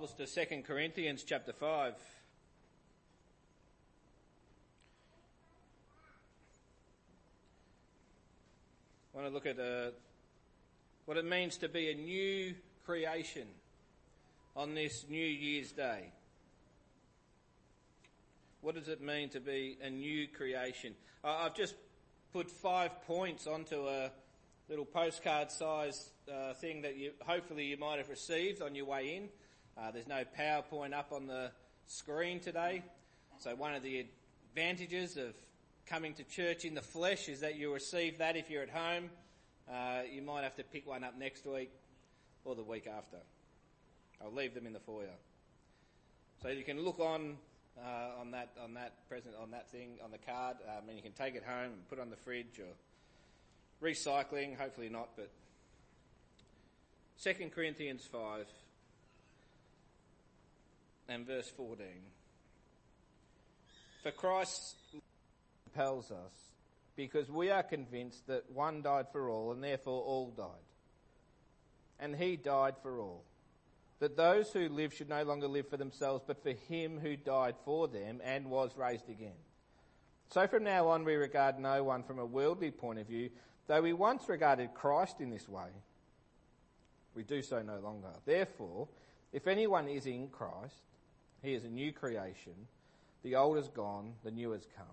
Bibles to 2 Corinthians chapter 5. I want to look at uh, what it means to be a new creation on this New Year's Day. What does it mean to be a new creation? I've just put five points onto a little postcard size uh, thing that you hopefully you might have received on your way in. Uh, there's no PowerPoint up on the screen today, so one of the advantages of coming to church in the flesh is that you'll receive that if you're at home. Uh, you might have to pick one up next week or the week after. I'll leave them in the foyer. So you can look on uh, on that on that present on that thing on the card, um, and you can take it home and put it on the fridge or recycling. Hopefully not, but Second Corinthians five and verse fourteen. For Christ compels us because we are convinced that one died for all and therefore all died. And he died for all. That those who live should no longer live for themselves but for him who died for them and was raised again. So from now on we regard no one from a worldly point of view, though we once regarded Christ in this way. We do so no longer. Therefore, if anyone is in Christ, he is a new creation. The old is gone, the new has come.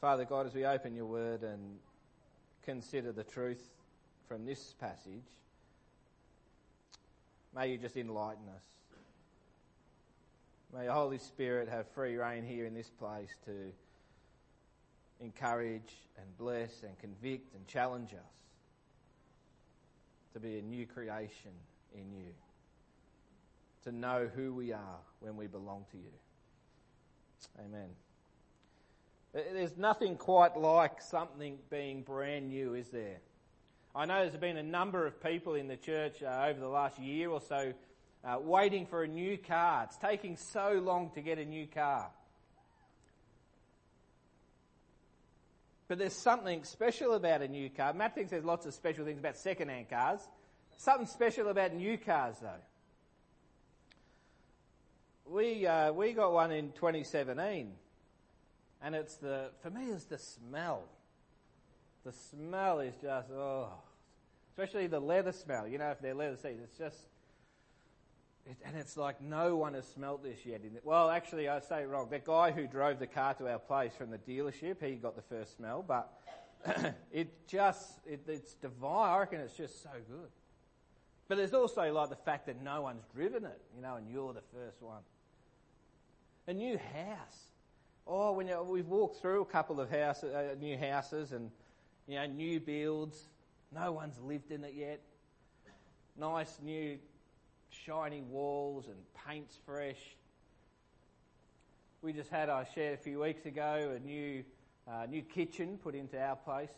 Father God, as we open your word and consider the truth from this passage, may you just enlighten us. May your Holy Spirit have free reign here in this place to encourage and bless and convict and challenge us to be a new creation in you, to know who we are when we belong to you. Amen. There's nothing quite like something being brand new, is there? I know there's been a number of people in the church uh, over the last year or so uh, waiting for a new car. It's taking so long to get a new car. But there's something special about a new car. Matt thinks there's lots of special things about second-hand cars. Something special about new cars, though. We uh, we got one in 2017 and it's the, for me, it's the smell. The smell is just, oh, especially the leather smell. You know, if they're leather seats, it's just, it, and it's like no one has smelt this yet. well, actually, I say it wrong. The guy who drove the car to our place from the dealership, he got the first smell, but it just, it, it's divine. I reckon it's just so good. But there's also like the fact that no one's driven it, you know, and you're the first one. A new house. Oh, when you, we've walked through a couple of house, uh, new houses and you know new builds, no one's lived in it yet. Nice new shiny walls and paint's fresh. We just had, I shared a few weeks ago, a new uh, new kitchen put into our place.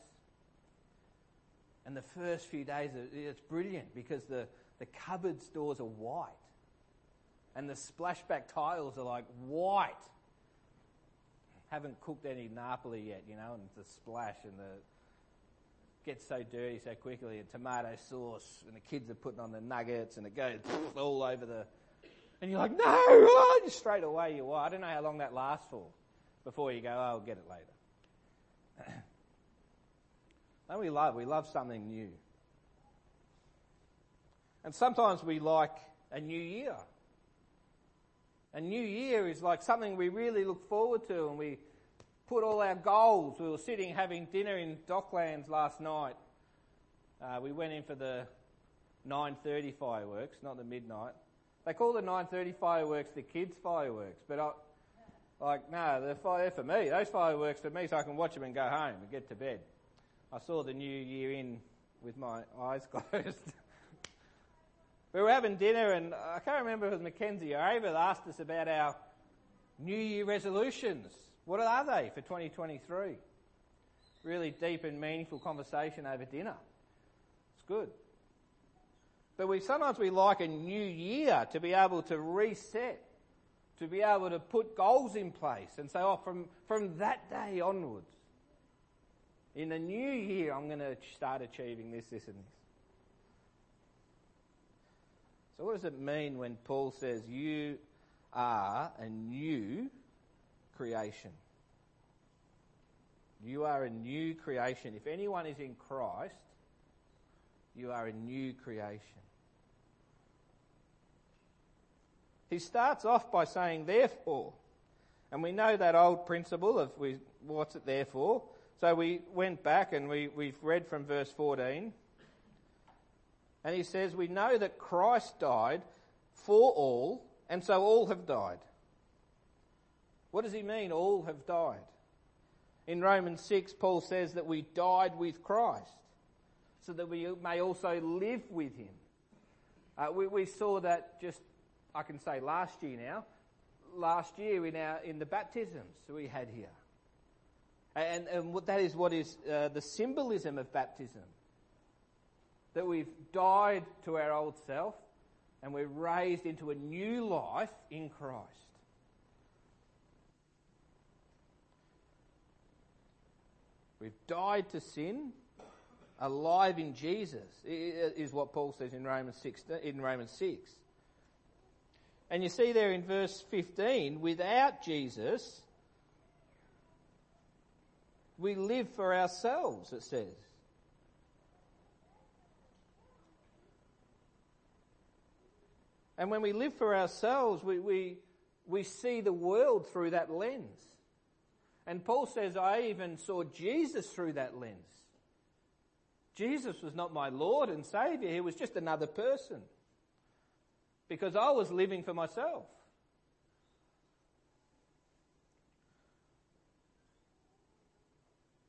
And the first few days, it's brilliant because the, the cupboard doors are white. And the splashback tiles are like white haven't cooked any Napoli yet, you know, and the splash and the gets so dirty so quickly and tomato sauce and the kids are putting on the nuggets and it goes all over the and you're like, no, oh, straight away you are. I don't know how long that lasts for before you go, oh, I'll get it later. we love, we love something new. And sometimes we like a new year. A new year is like something we really look forward to and we put all our goals. We were sitting having dinner in Docklands last night. Uh, we went in for the 9.30 fireworks, not the midnight. They call the 9.30 fireworks the kids' fireworks, but I, like, no, they're, for me. Those fireworks for me so I can watch them and go home and get to bed. I saw the new year in with my eyes closed we were having dinner, and I can't remember if it was Mackenzie or Ava asked us about our New Year resolutions. What are they for 2023? Really deep and meaningful conversation over dinner. It's good. But we sometimes we like a new year to be able to reset, to be able to put goals in place and say, oh, from, from that day onwards, in the new year, I'm going to start achieving this, this, and this. So, what does it mean when Paul says you are a new creation? You are a new creation. If anyone is in Christ, you are a new creation. He starts off by saying, therefore. And we know that old principle of we, what's it there for. So we went back and we, we've read from verse 14. And he says, We know that Christ died for all, and so all have died. What does he mean, all have died? In Romans 6, Paul says that we died with Christ, so that we may also live with him. Uh, we, we saw that just, I can say last year now, last year in, our, in the baptisms we had here. And, and that is what is uh, the symbolism of baptism that we've died to our old self and we're raised into a new life in Christ. We've died to sin, alive in Jesus, is what Paul says in Romans 6. In Romans 6. And you see there in verse 15, without Jesus, we live for ourselves, it says. And when we live for ourselves, we, we, we see the world through that lens. And Paul says, I even saw Jesus through that lens. Jesus was not my Lord and Saviour, he was just another person. Because I was living for myself.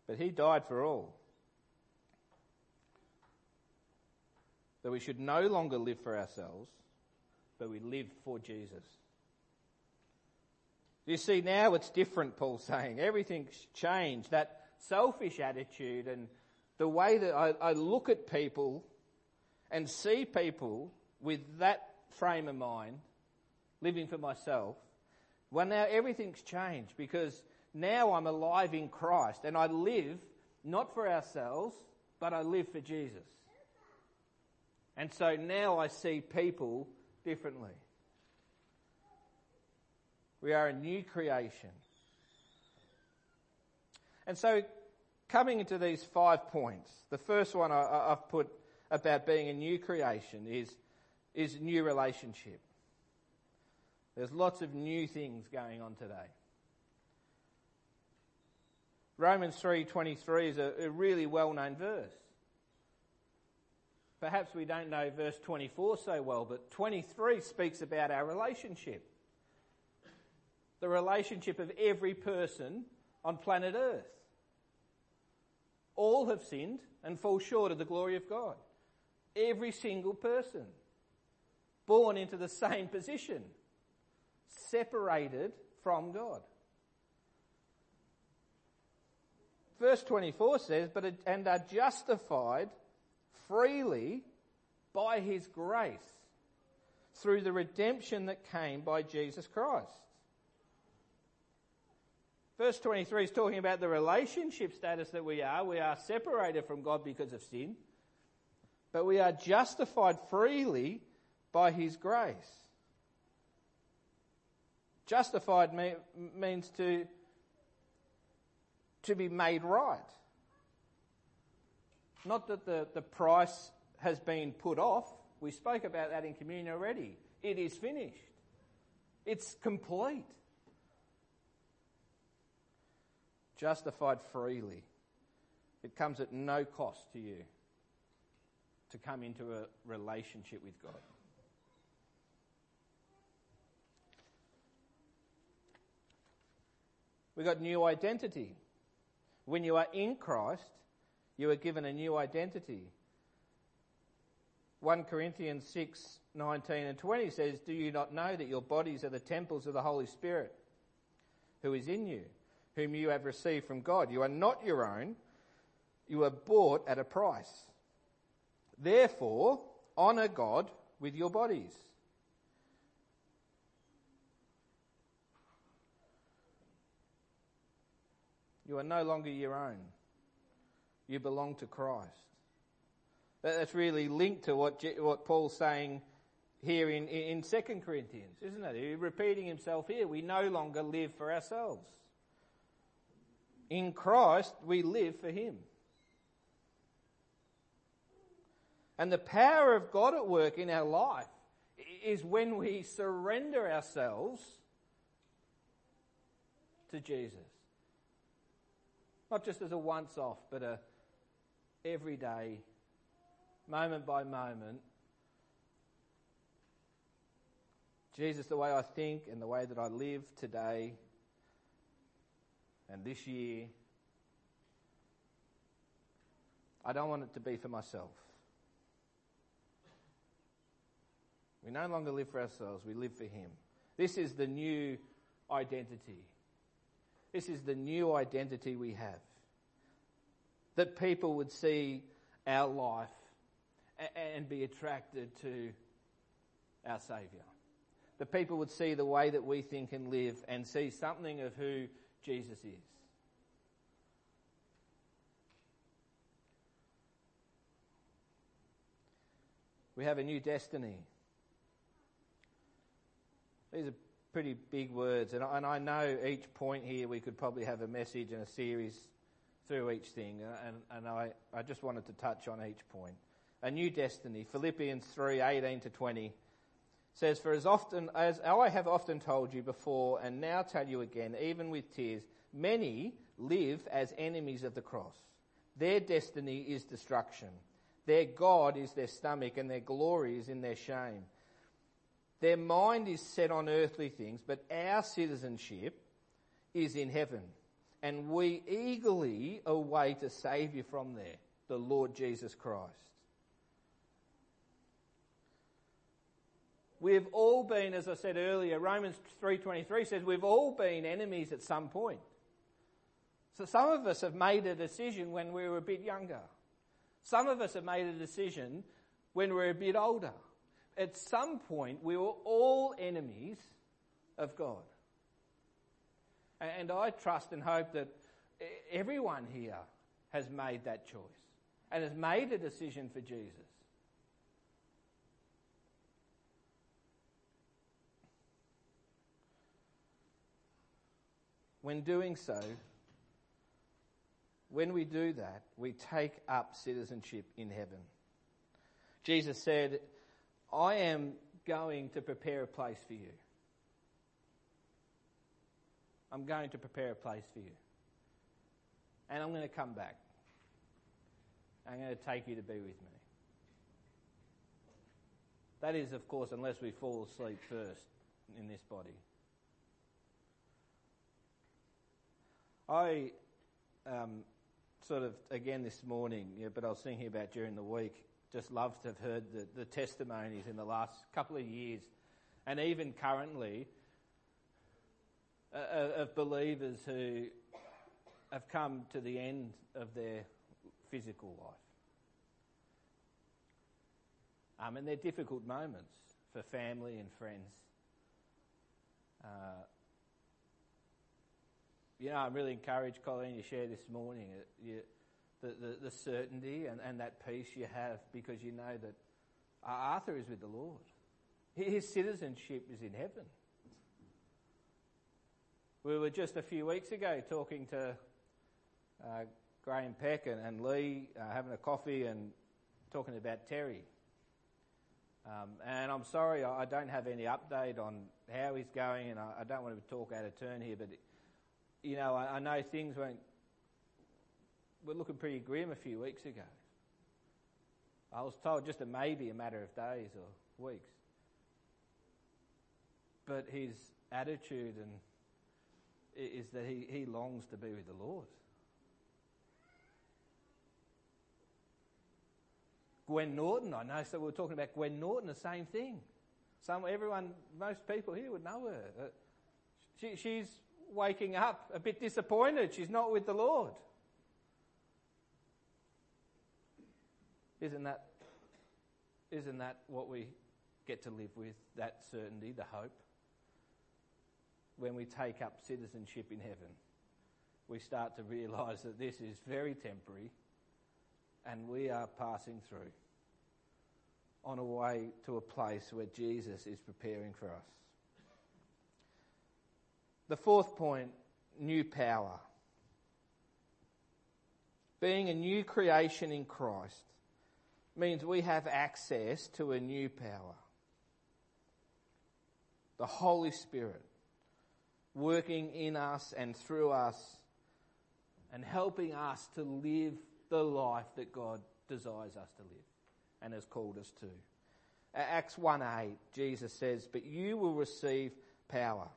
But he died for all. That we should no longer live for ourselves, but we live for Jesus. You see, now it's different, Paul's saying. Everything's changed. That selfish attitude and the way that I, I look at people and see people with that frame of mind, living for myself, well, now everything's changed because now I'm alive in Christ and I live not for ourselves, but I live for Jesus. And so now I see people differently. We are a new creation. And so, coming into these five points, the first one I, have put about being a new creation is, is new relationship. There's lots of new things going on today. Romans 3:23 is a, a really well-known verse. Perhaps we don't know verse 24 so well, but 23 speaks about our relationship. The relationship of every person on planet Earth. All have sinned and fall short of the glory of God. Every single person. Born into the same position. Separated from God. Verse 24 says, but and are justified freely by his grace through the redemption that came by Jesus Christ. Verse 23 is talking about the relationship status that we are. We are separated from God because of sin, but we are justified freely by his grace. Justified means to, to be made right. Not that the, the price has been put off. We spoke about that in communion already. It is finished. It's complete. Justified freely. It comes at no cost to you to come into a relationship with God. We got new identity. When you are in Christ, you are given a new identity. 1 Corinthians 6 19 and 20 says, Do you not know that your bodies are the temples of the Holy Spirit who is in you, whom you have received from God? You are not your own, you are bought at a price. Therefore, honour God with your bodies. You are no longer your own you belong to Christ. That's really linked to what, what Paul's saying here in, in 2 Corinthians, isn't it? He's repeating himself here. We no longer live for ourselves. In Christ, we live for Him. And the power of God at work in our life is when we surrender ourselves to Jesus. Not just as a once off, but a everyday, moment by moment. Jesus, the way I think and the way that I live today and this year, I don't want it to be for myself. We no longer live for ourselves, we live for Him. This is the new identity. This is the new identity we have. That people would see our life and be attracted to our Saviour. That people would see the way that we think and live and see something of who Jesus is. We have a new destiny. These are pretty big words, and I, and I know each point here we could probably have a message and a series through each thing, uh, and, and I, I just wanted to touch on each point. A new destiny, Philippians 3 18 to 20 says, For as often as I have often told you before, and now tell you again, even with tears, many live as enemies of the cross. Their destiny is destruction. Their God is their stomach, and their glory is in their shame. Their mind is set on earthly things, but our citizenship is in heaven. And we eagerly await a Saviour from there, the Lord Jesus Christ We've all been, as I said earlier, Romans 3.23 says we've all been enemies at some point. So some of us have made a decision when we were a bit younger. Some of us have made a decision when we we're a bit older. At some point, we were all enemies of God. And I trust and hope that everyone here has made that choice and has made a decision for Jesus. When doing so, when we do that, we take up citizenship in heaven. Jesus said, I am going to prepare a place for you. I'm going to prepare a place for you. And I'm going to come back. I'm going to take you to be with me. That is, of course, unless we fall asleep first in this body. I um, sort of, again this morning, yeah, but I was thinking about during the week, just love to have heard the, the testimonies in the last couple of years and even currently uh, uh, of believers who have come to the end of their physical life. Um, and they're difficult moments for family and friends. Uh, you know, I'm really encouraged, Colleen, you share this morning uh, you, the, the, the, certainty and, and that peace you have because you know that Arthur is with the Lord. His citizenship is in heaven. We were just a few weeks ago talking to uh, Graham Peck and, and Lee, uh, having a coffee and talking about Terry. Um, and I'm sorry, I don't have any update on how he's going, and I, don't want to talk out of turn here, but you know, I, I know things weren't, were looking pretty grim a few weeks ago. I was told just a maybe a matter of days or weeks. But his attitude and is that he, he longs to be with the Lord. Gwen Norton, I know, so we were talking about Gwen Norton, the same thing. Some, everyone, most people here would know her. Uh, she, she's waking up a bit disappointed. She's not with the Lord. Isn't that, isn't that what we get to live with? That certainty, the hope? When we take up citizenship in heaven, we start to realise that this is very temporary and we are passing through. on a way to a place where Jesus is preparing for us. The fourth point new power. Being a new creation in Christ means we have access to a new power. The Holy Spirit working in us and through us and helping us to live the life that God desires us to live and has called us to. Acts 1 8, Jesus says, But you will receive power.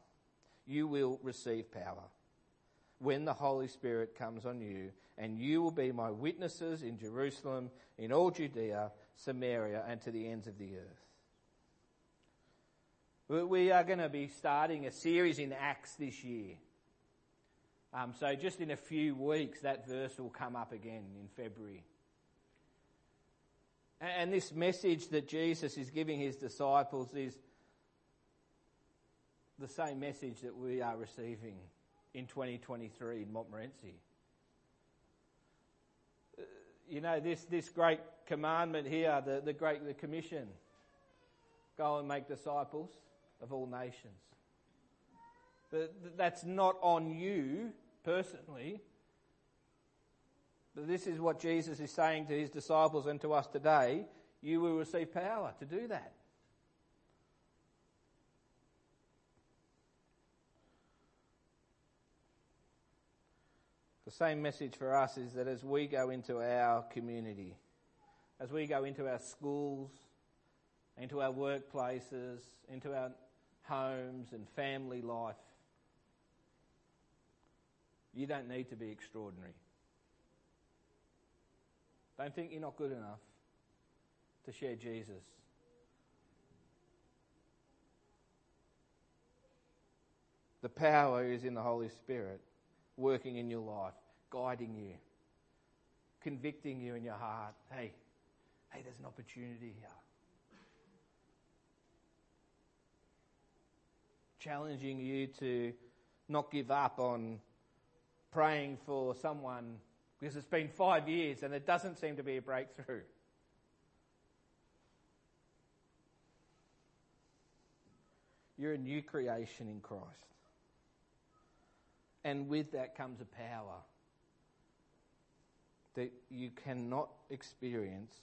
You will receive power when the Holy Spirit comes on you, and you will be my witnesses in Jerusalem, in all Judea, Samaria, and to the ends of the earth. We are going to be starting a series in Acts this year. Um, so just in a few weeks, that verse will come up again in February. And this message that Jesus is giving his disciples is the same message that we are receiving in 2023 in Montmorency. Uh, you know, this, this great commandment here, the, the great the commission, go and make disciples of all nations. That's not on you personally. But this is what Jesus is saying to his disciples and to us today. You will receive power to do that. The same message for us is that as we go into our community, as we go into our schools, into our workplaces, into our homes and family life, you don't need to be extraordinary. Don't think you're not good enough to share Jesus. The power is in the Holy Spirit working in your life, guiding you, convicting you in your heart. Hey, hey, there's an opportunity here. Challenging you to not give up on praying for someone because it's been five years and it doesn't seem to be a breakthrough. You're a new creation in Christ. And with that comes a power that you cannot experience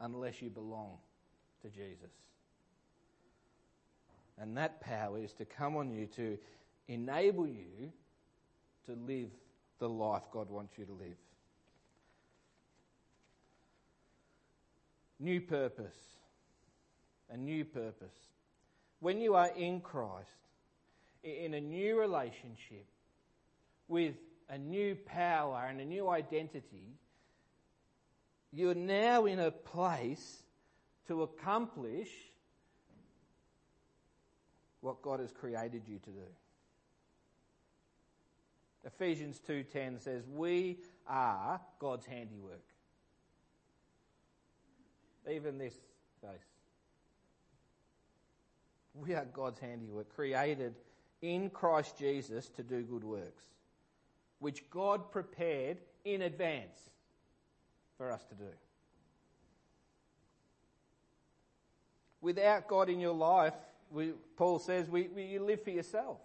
unless you belong to Jesus. And that power is to come on you to enable you to live the life God wants you to live. New purpose. A new purpose. When you are in Christ, in a new relationship, with a new power and a new identity, you're now in a place to accomplish what God has created you to do. Ephesians 2:10 says, "We are God's handiwork." Even this face. We are God's handiwork, created in Christ Jesus to do good works, which God prepared in advance for us to do. Without God in your life, we, Paul says, we, we, you live for yourself.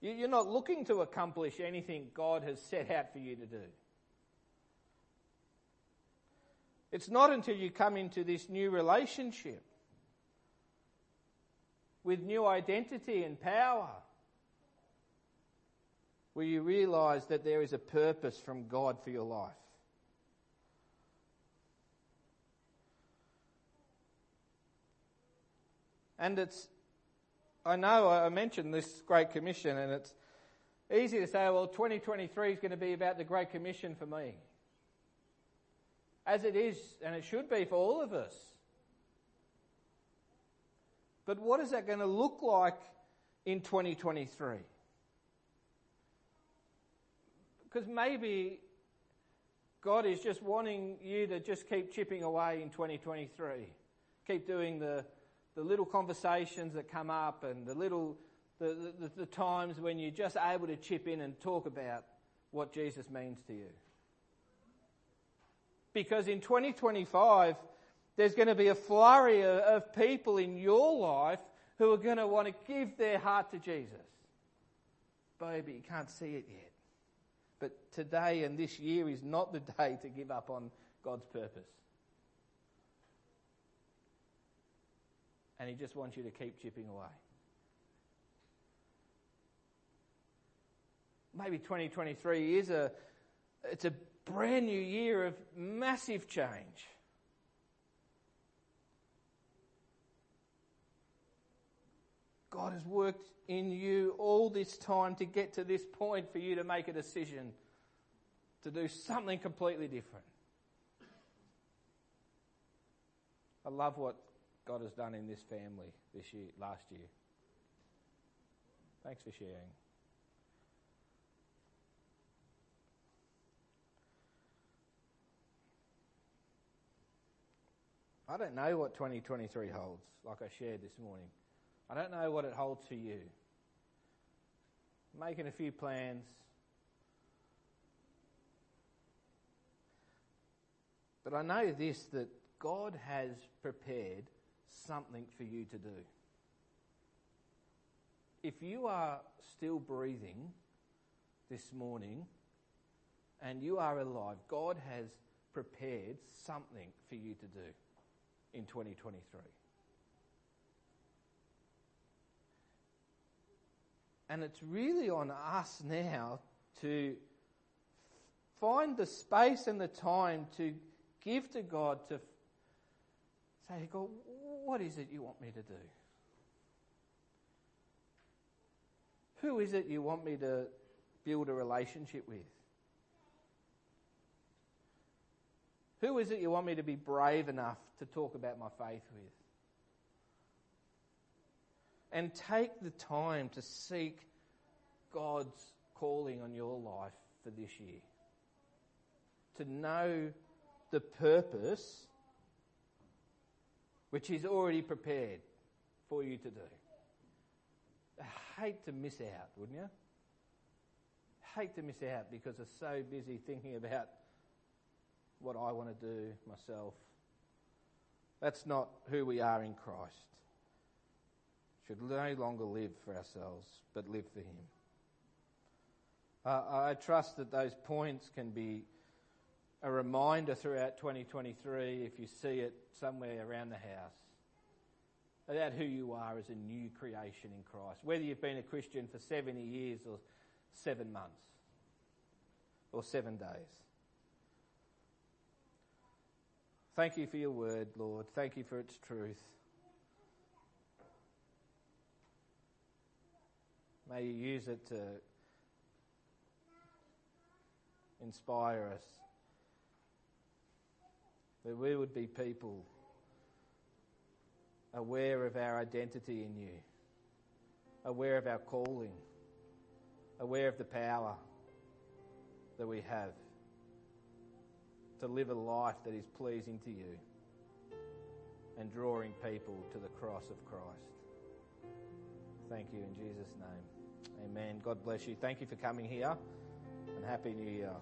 You're not looking to accomplish anything God has set out for you to do. It's not until you come into this new relationship with new identity and power where you realize that there is a purpose from God for your life. And it's I know I mentioned this Great Commission, and it's easy to say, well, 2023 is going to be about the Great Commission for me. As it is, and it should be for all of us. But what is that going to look like in 2023? Because maybe God is just wanting you to just keep chipping away in 2023. Keep doing the the little conversations that come up and the little the, the, the, times when you're just able to chip in and talk about what Jesus means to you. Because in 2025, there's going to be a flurry of, people in your life who are going to want to give their heart to Jesus. Baby, you can't see it yet. But today and this year is not the day to give up on God's purpose. And He just wants you to keep chipping away. Maybe 2023 is a, it's a brand new year of massive change. God has worked in you all this time to get to this point for you to make a decision to do something completely different. I love what God has done in this family this year, last year. Thanks for sharing. I don't know what 2023 holds, like I shared this morning. I don't know what it holds for you. Making a few plans. But I know this that God has prepared something for you to do. If you are still breathing this morning and you are alive, God has prepared something for you to do in 2023. And it's really on us now to find the space and the time to give to God to say, God, what is it you want me to do? Who is it you want me to build a relationship with? Who is it you want me to be brave enough to talk about my faith with? And take the time to seek God's calling on your life for this year. To know the purpose which He's already prepared for you to do. I hate to miss out, wouldn't you? Hate to miss out because I'm so busy thinking about what I want to do myself. That's not who we are in Christ. Should no longer live for ourselves, but live for Him. Uh, I trust that those points can be a reminder throughout 2023 if you see it somewhere around the house about who you are as a new creation in Christ. Whether you've been a Christian for 70 years or seven months or seven days. Thank you for your word, Lord. Thank you for its truth. May you use it to inspire us that we would be people aware of our identity in you, aware of our calling, aware of the power that we have to live a life that is pleasing to you and drawing people to the cross of Christ. Thank you in Jesus' name. Amen. God bless you. Thank you for coming here and Happy New Year.